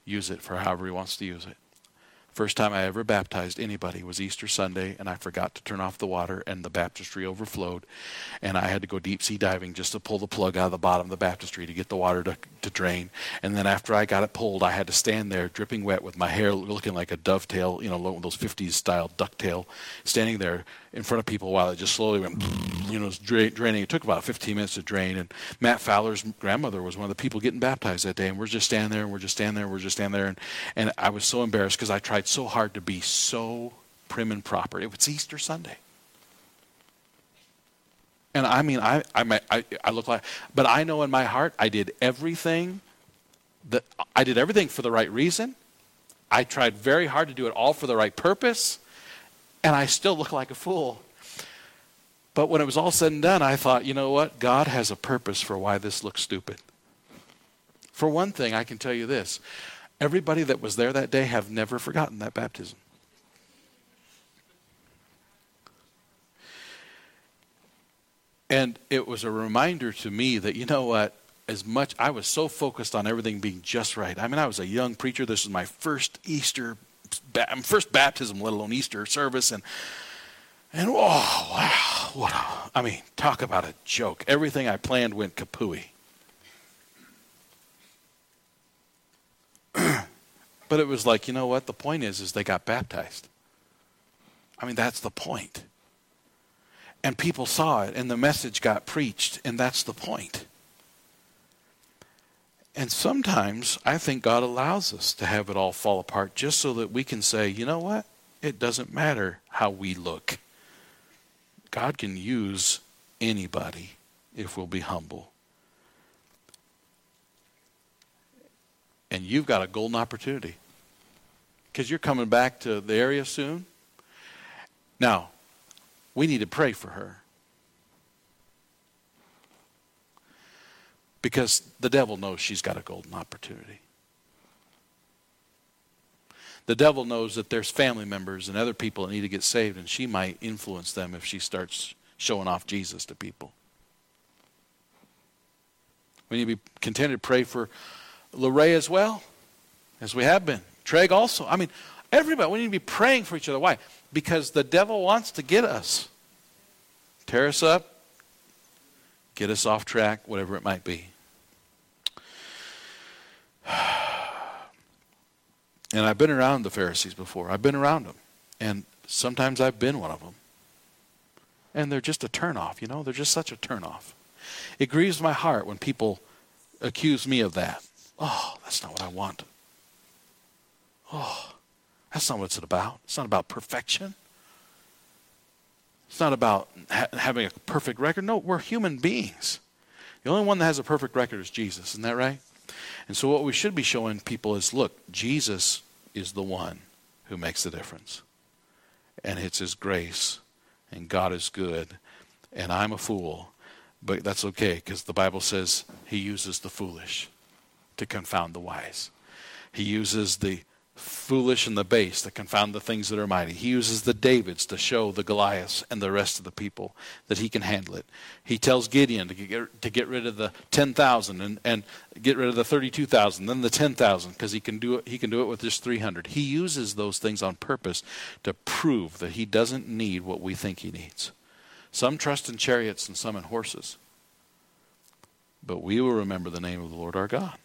Speaker 1: use it for however He wants to use it. First time I ever baptized anybody was Easter Sunday, and I forgot to turn off the water, and the baptistry overflowed, and I had to go deep sea diving just to pull the plug out of the bottom of the baptistry to get the water to, to drain. And then after I got it pulled, I had to stand there dripping wet with my hair looking like a dovetail, you know, those 50s style ducktail, standing there in front of people while it just slowly went, you know, draining. It took about 15 minutes to drain. And Matt Fowler's grandmother was one of the people getting baptized that day. And we're just standing there, and we're just standing there, and we're just standing there. And, and I was so embarrassed because I tried so hard to be so prim and proper. It was Easter Sunday. And I mean, I, I, I, look like, but I know in my heart I did everything that I did everything for the right reason. I tried very hard to do it all for the right purpose and I still look like a fool. But when it was all said and done, I thought, you know what? God has a purpose for why this looks stupid. For one thing, I can tell you this everybody that was there that day have never forgotten that baptism. And it was a reminder to me that, you know what? As much, I was so focused on everything being just right. I mean, I was a young preacher. This was my first Easter first baptism, let alone Easter service, and and oh wow, what a, I mean, talk about a joke. Everything I planned went kapooey. <clears throat> but it was like, you know what? The point is, is they got baptized. I mean, that's the point. And people saw it, and the message got preached, and that's the point. And sometimes I think God allows us to have it all fall apart just so that we can say, you know what? It doesn't matter how we look. God can use anybody if we'll be humble. And you've got a golden opportunity. because you're coming back to the area soon. Now, we need to pray for her. Because the devil knows she's got a golden opportunity. The devil knows that there's family members and other people that need to get saved, and she might influence them if she starts showing off Jesus to people. We need to be contented to pray for Lorraine as well, as we have been. Treg also. I mean, everybody, we need to be praying for each other. Why? Because the devil wants to get us, tear us up, get us off track, whatever it might be. <sighs> And I've been around the Pharisees before. I've been around them. And sometimes I've been one of them. And they're just a turnoff, you know? They're just such a turnoff. It grieves my heart when people accuse me of that. Oh, that's not what I want. Oh, that's not what it's about. It's not about perfection. It's not about ha- having a perfect record. No, we're human beings. The only one that has a perfect record is Jesus. Isn't that right? And so, what we should be showing people is look, Jesus is the one who makes the difference. And it's His grace, and God is good, and I'm a fool, but that's okay because the Bible says He uses the foolish to confound the wise. He uses the foolish and the base that confound the things that are mighty. He uses the Davids to show the Goliaths and the rest of the people that he can handle it. He tells Gideon to get, to get rid of the 10,000 and, and get rid of the 32,000, then the 10,000 because he can do it he can do it with just 300. He uses those things on purpose to prove that he doesn't need what we think he needs. Some trust in chariots and some in horses. But we will remember the name of the Lord our God.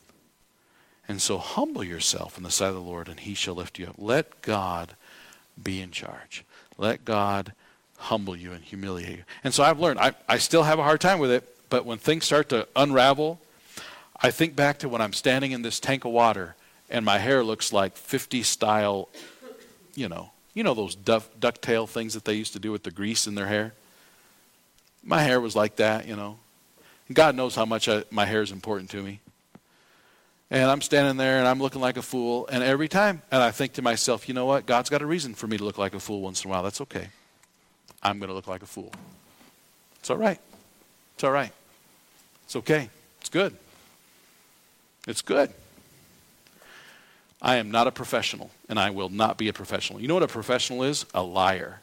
Speaker 1: And so humble yourself in the sight of the Lord, and he shall lift you up. Let God be in charge. Let God humble you and humiliate you. And so I've learned, I, I still have a hard time with it, but when things start to unravel, I think back to when I'm standing in this tank of water and my hair looks like 50 style, you know, you know those duck, ducktail things that they used to do with the grease in their hair? My hair was like that, you know. God knows how much I, my hair is important to me. And I'm standing there and I'm looking like a fool. And every time, and I think to myself, you know what? God's got a reason for me to look like a fool once in a while. That's okay. I'm going to look like a fool. It's all right. It's all right. It's okay. It's good. It's good. I am not a professional, and I will not be a professional. You know what a professional is? A liar.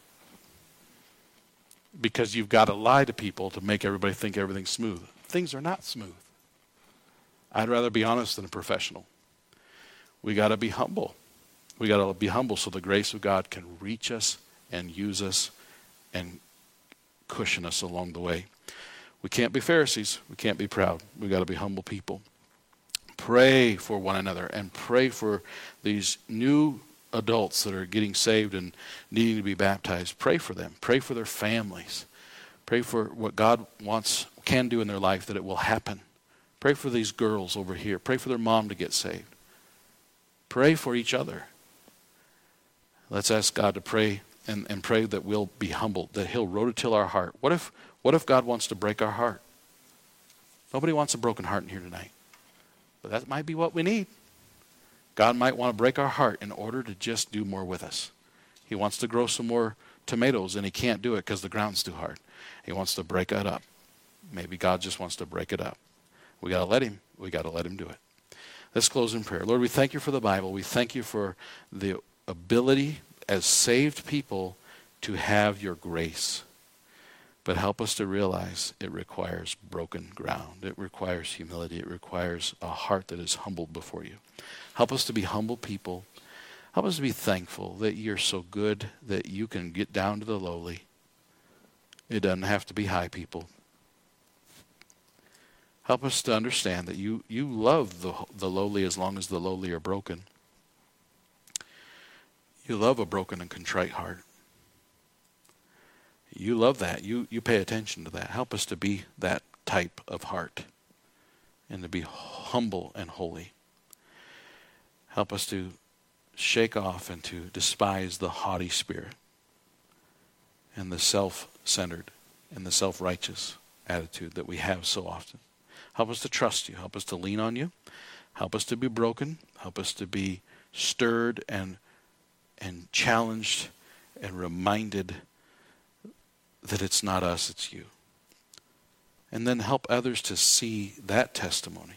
Speaker 1: Because you've got to lie to people to make everybody think everything's smooth. Things are not smooth. I'd rather be honest than a professional. We got to be humble. We got to be humble so the grace of God can reach us and use us and cushion us along the way. We can't be Pharisees. We can't be proud. We got to be humble people. Pray for one another and pray for these new adults that are getting saved and needing to be baptized. Pray for them. Pray for their families. Pray for what God wants can do in their life that it will happen. Pray for these girls over here. Pray for their mom to get saved. Pray for each other. Let's ask God to pray and, and pray that we'll be humbled, that He'll rototill our heart. What if, what if God wants to break our heart? Nobody wants a broken heart in here tonight. But that might be what we need. God might want to break our heart in order to just do more with us. He wants to grow some more tomatoes, and He can't do it because the ground's too hard. He wants to break it up. Maybe God just wants to break it up. We got to let him. We got to let him do it. Let's close in prayer. Lord, we thank you for the Bible. We thank you for the ability as saved people to have your grace. But help us to realize it requires broken ground. It requires humility. It requires a heart that is humbled before you. Help us to be humble people. Help us to be thankful that you're so good that you can get down to the lowly. It doesn't have to be high people. Help us to understand that you, you love the, the lowly as long as the lowly are broken. You love a broken and contrite heart. You love that. You, you pay attention to that. Help us to be that type of heart and to be humble and holy. Help us to shake off and to despise the haughty spirit and the self centered and the self righteous attitude that we have so often. Help us to trust you. Help us to lean on you. Help us to be broken. Help us to be stirred and and challenged and reminded that it's not us, it's you. And then help others to see that testimony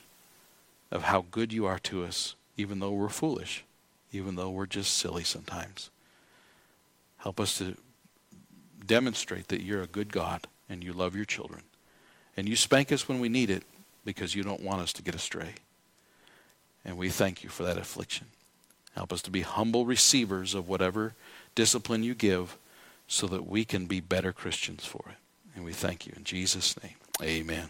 Speaker 1: of how good you are to us, even though we're foolish, even though we're just silly sometimes. Help us to demonstrate that you're a good God and you love your children. And you spank us when we need it because you don't want us to get astray. And we thank you for that affliction. Help us to be humble receivers of whatever discipline you give so that we can be better Christians for it. And we thank you in Jesus' name. Amen.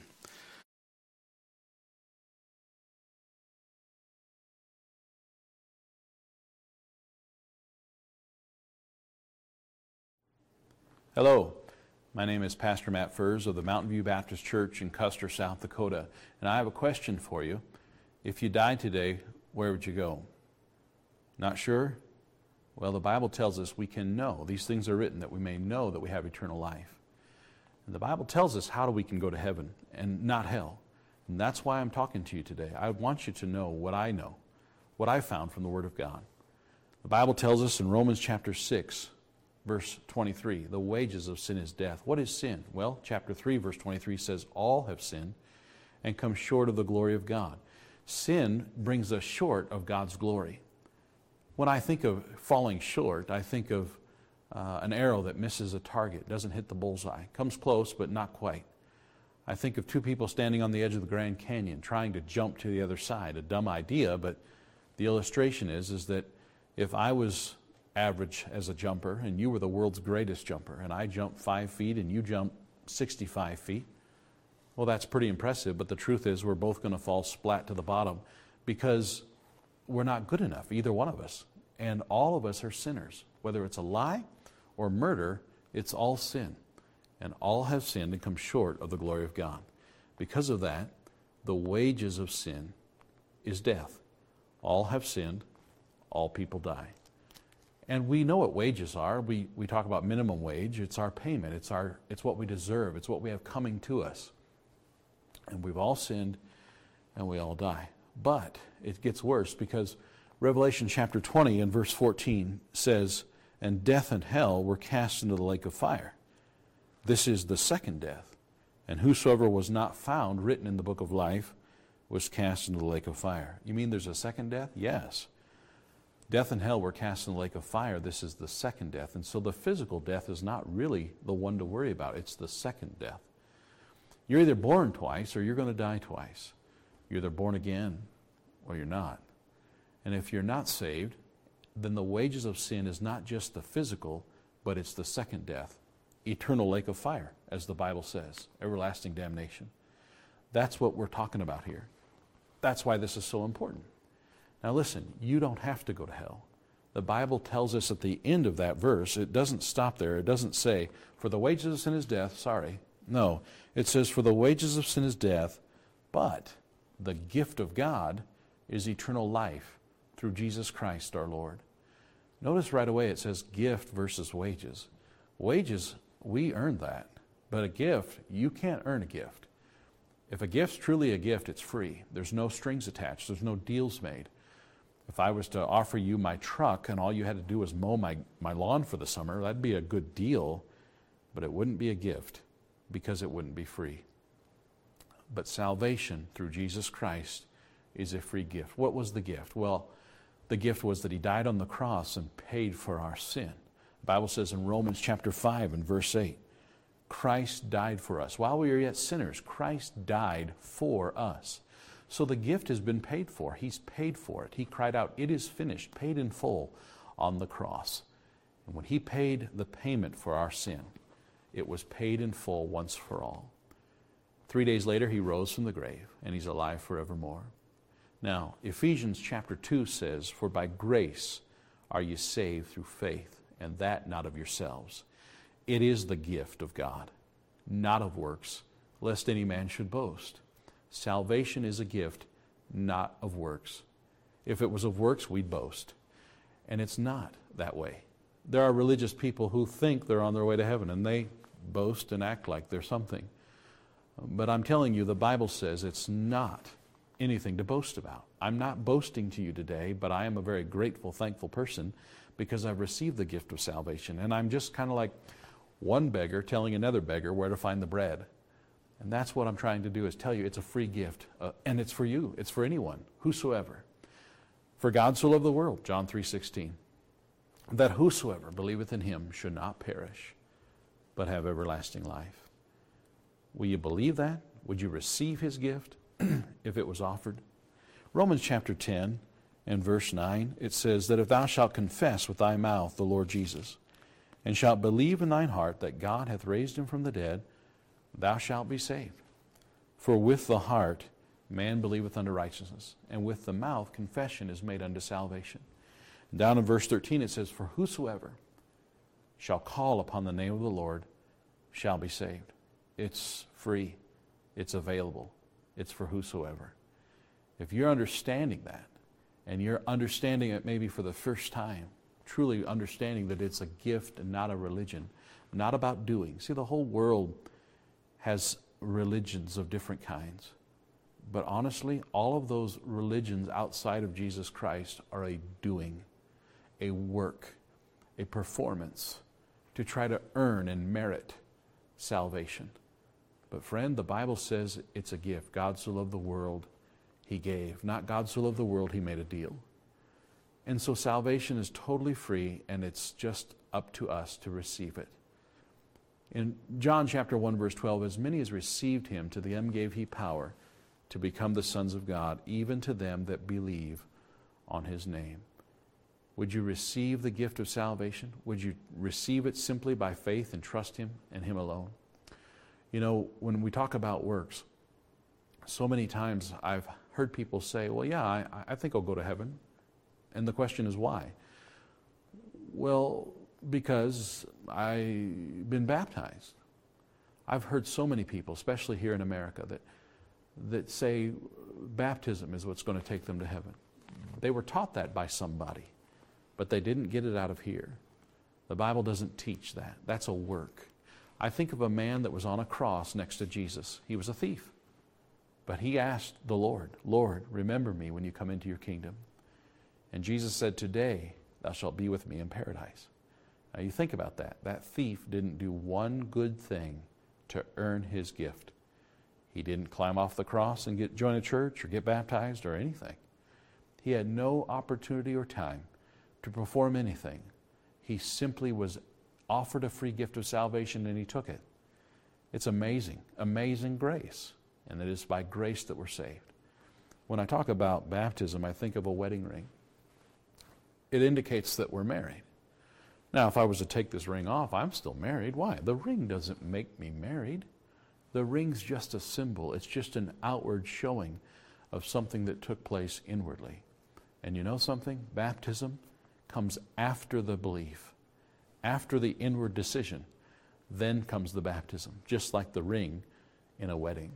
Speaker 2: Hello, my name is Pastor Matt Furs of the Mountain View Baptist Church in Custer, South Dakota, and I have a question for you. If you died today, where would you go? Not sure? Well, the Bible tells us we can know. These things are written that we may know that we have eternal life. And the Bible tells us how we can go to heaven and not hell. And that's why I'm talking to you today. I want you to know what I know, what I found from the Word of God. The Bible tells us in Romans chapter 6, verse 23. The wages of sin is death. What is sin? Well, chapter 3, verse 23 says, All have sinned and come short of the glory of God. Sin brings us short of God's glory. When I think of falling short, I think of uh, an arrow that misses a target, doesn't hit the bullseye, comes close, but not quite. I think of two people standing on the edge of the Grand Canyon trying to jump to the other side. A dumb idea, but the illustration is, is that if I was average as a jumper, and you were the world's greatest jumper, and I jumped five feet and you jumped 65 feet. Well, that's pretty impressive, but the truth is we're both going to fall splat to the bottom because we're not good enough, either one of us. And all of us are sinners. Whether it's a lie or murder, it's all sin. And all have sinned and come short of the glory of God. Because of that, the wages of sin is death. All have sinned, all people die. And we know what wages are. We, we talk about minimum wage. It's our payment, it's, our, it's what we deserve, it's what we have coming to us. And we've all sinned and we all die. But it gets worse because Revelation chapter 20 and verse 14 says, And death and hell were cast into the lake of fire. This is the second death. And whosoever was not found written in the book of life was cast into the lake of fire. You mean there's a second death? Yes. Death and hell were cast in the lake of fire. This is the second death. And so the physical death is not really the one to worry about, it's the second death. You're either born twice or you're going to die twice. You're either born again or you're not. And if you're not saved, then the wages of sin is not just the physical, but it's the second death eternal lake of fire, as the Bible says, everlasting damnation. That's what we're talking about here. That's why this is so important. Now, listen, you don't have to go to hell. The Bible tells us at the end of that verse, it doesn't stop there. It doesn't say, For the wages of sin is death. Sorry. No. It says, For the wages of sin is death, but the gift of God is eternal life through Jesus Christ our Lord. Notice right away it says gift versus wages. Wages, we earn that. But a gift, you can't earn a gift. If a gift's truly a gift, it's free. There's no strings attached, there's no deals made. If I was to offer you my truck and all you had to do was mow my, my lawn for the summer, that'd be a good deal, but it wouldn't be a gift because it wouldn't be free. But salvation through Jesus Christ is a free gift. What was the gift? Well, the gift was that he died on the cross and paid for our sin. The Bible says in Romans chapter 5 and verse 8, Christ died for us. While we were yet sinners, Christ died for us. So the gift has been paid for. He's paid for it. He cried out, It is finished, paid in full on the cross. And when He paid the payment for our sin, it was paid in full once for all. Three days later, He rose from the grave, and He's alive forevermore. Now, Ephesians chapter 2 says, For by grace are you saved through faith, and that not of yourselves. It is the gift of God, not of works, lest any man should boast. Salvation is a gift, not of works. If it was of works, we'd boast. And it's not that way. There are religious people who think they're on their way to heaven and they boast and act like they're something. But I'm telling you, the Bible says it's not anything to boast about. I'm not boasting to you today, but I am a very grateful, thankful person because I've received the gift of salvation. And I'm just kind of like one beggar telling another beggar where to find the bread. And that's what I'm trying to do is tell you it's a free gift. Uh, and it's for you. It's for anyone, whosoever. For God so loved the world, John 3.16, that whosoever believeth in him should not perish, but have everlasting life. Will you believe that? Would you receive his gift <clears throat> if it was offered? Romans chapter 10 and verse 9, it says that if thou shalt confess with thy mouth the Lord Jesus, and shalt believe in thine heart that God hath raised him from the dead, thou shalt be saved. For with the heart man believeth unto righteousness, and with the mouth confession is made unto salvation. And down in verse 13 it says, For whosoever shall call upon the name of the Lord shall be saved. It's free, it's available, it's for whosoever. If you're understanding that, and you're understanding it maybe for the first time, truly understanding that it's a gift and not a religion, not about doing. See, the whole world has religions of different kinds. But honestly, all of those religions outside of Jesus Christ are a doing, a work, a performance to try to earn and merit salvation. But, friend, the Bible says it's a gift. God so loved the world, he gave. Not God so loved the world, he made a deal. And so salvation is totally free, and it's just up to us to receive it. In John chapter 1, verse 12, as many as received him, to them gave he power to become the sons of God, even to them that believe on his name. Would you receive the gift of salvation? Would you receive it simply by faith and trust him and him alone? You know, when we talk about works, so many times I've heard people say, Well, yeah, I, I think I'll go to heaven. And the question is, why? Well, because I've been baptized. I've heard so many people, especially here in America, that that say baptism is what's going to take them to heaven. They were taught that by somebody, but they didn't get it out of here. The Bible doesn't teach that. That's a work. I think of a man that was on a cross next to Jesus. He was a thief. But he asked the Lord, Lord, remember me when you come into your kingdom. And Jesus said, Today thou shalt be with me in paradise. Now you think about that. That thief didn't do one good thing to earn his gift. He didn't climb off the cross and get, join a church or get baptized or anything. He had no opportunity or time to perform anything. He simply was offered a free gift of salvation and he took it. It's amazing, amazing grace. And it is by grace that we're saved. When I talk about baptism, I think of a wedding ring. It indicates that we're married. Now, if I was to take this ring off, I'm still married. Why? The ring doesn't make me married. The ring's just a symbol, it's just an outward showing of something that took place inwardly. And you know something? Baptism comes after the belief, after the inward decision. Then comes the baptism, just like the ring in a wedding.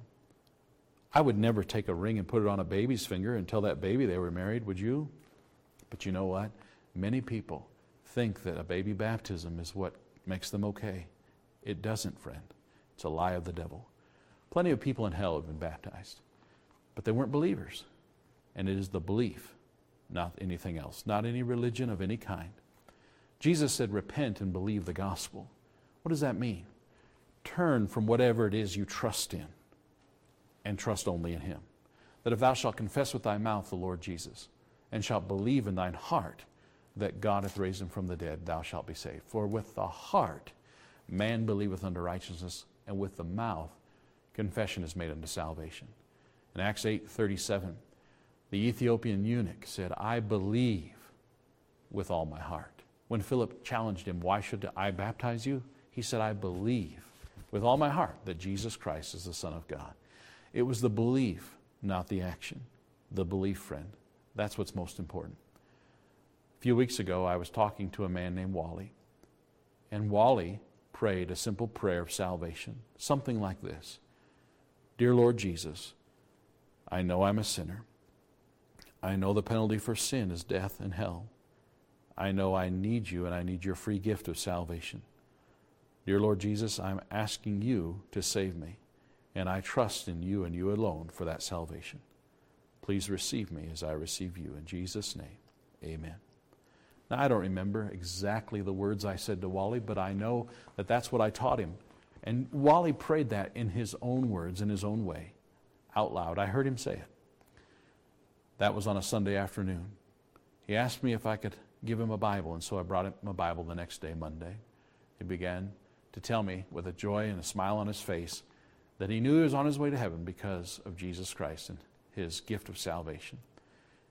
Speaker 2: I would never take a ring and put it on a baby's finger and tell that baby they were married, would you? But you know what? Many people think that a baby baptism is what makes them okay. It doesn't, friend. It's a lie of the devil. Plenty of people in hell have been baptized, but they weren't believers. And it is the belief, not anything else, not any religion of any kind. Jesus said, Repent and believe the gospel. What does that mean? Turn from whatever it is you trust in and trust only in Him. That if thou shalt confess with thy mouth the Lord Jesus, and shalt believe in thine heart that God hath raised him from the dead, thou shalt be saved. For with the heart man believeth unto righteousness, and with the mouth confession is made unto salvation. In Acts 8:37, the Ethiopian eunuch said, "I believe with all my heart." When Philip challenged him, "Why should I baptize you?" he said, "I believe with all my heart that Jesus Christ is the Son of God." It was the belief, not the action. The belief, friend. That's what's most important. A few weeks ago, I was talking to a man named Wally. And Wally prayed a simple prayer of salvation, something like this Dear Lord Jesus, I know I'm a sinner. I know the penalty for sin is death and hell. I know I need you and I need your free gift of salvation. Dear Lord Jesus, I'm asking you to save me, and I trust in you and you alone for that salvation. Please receive me as I receive you. In Jesus' name, amen. Now, I don't remember exactly the words I said to Wally, but I know that that's what I taught him. And Wally prayed that in his own words, in his own way, out loud. I heard him say it. That was on a Sunday afternoon. He asked me if I could give him a Bible, and so I brought him a Bible the next day, Monday. He began to tell me with a joy and a smile on his face that he knew he was on his way to heaven because of Jesus Christ and his gift of salvation.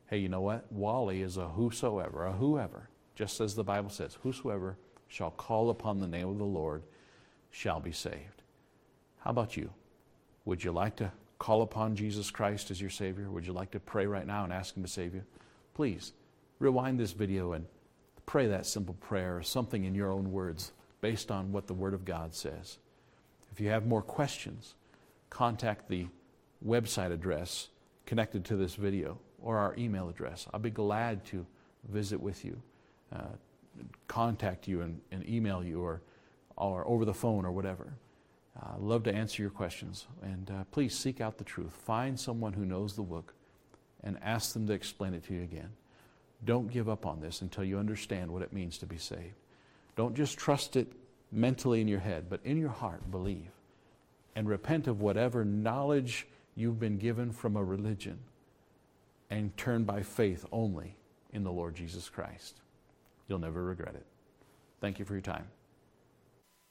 Speaker 2: Hey, you know what? Wally is a whosoever, a whoever, just as the Bible says, whosoever shall call upon the name of the Lord shall be saved. How about you? Would you like to call upon Jesus Christ as your Savior? Would you like to pray right now and ask Him to save you? Please rewind this video and pray that simple prayer or something in your own words based on what the Word of God says. If you have more questions, contact the website address connected to this video or our email address. I'll be glad to visit with you, uh, contact you, and, and, email you, or, or over the phone or whatever. Uh, I'd love to answer your questions. And uh, please seek out the truth. Find someone who knows the book and ask them to explain it to you again. Don't give up on this until you understand what it means to be saved. Don't just trust it mentally in your head, but in your heart, believe. And repent of whatever knowledge you've been given from a religion and turn by faith only in the Lord Jesus Christ. You'll never regret it. Thank you for your time.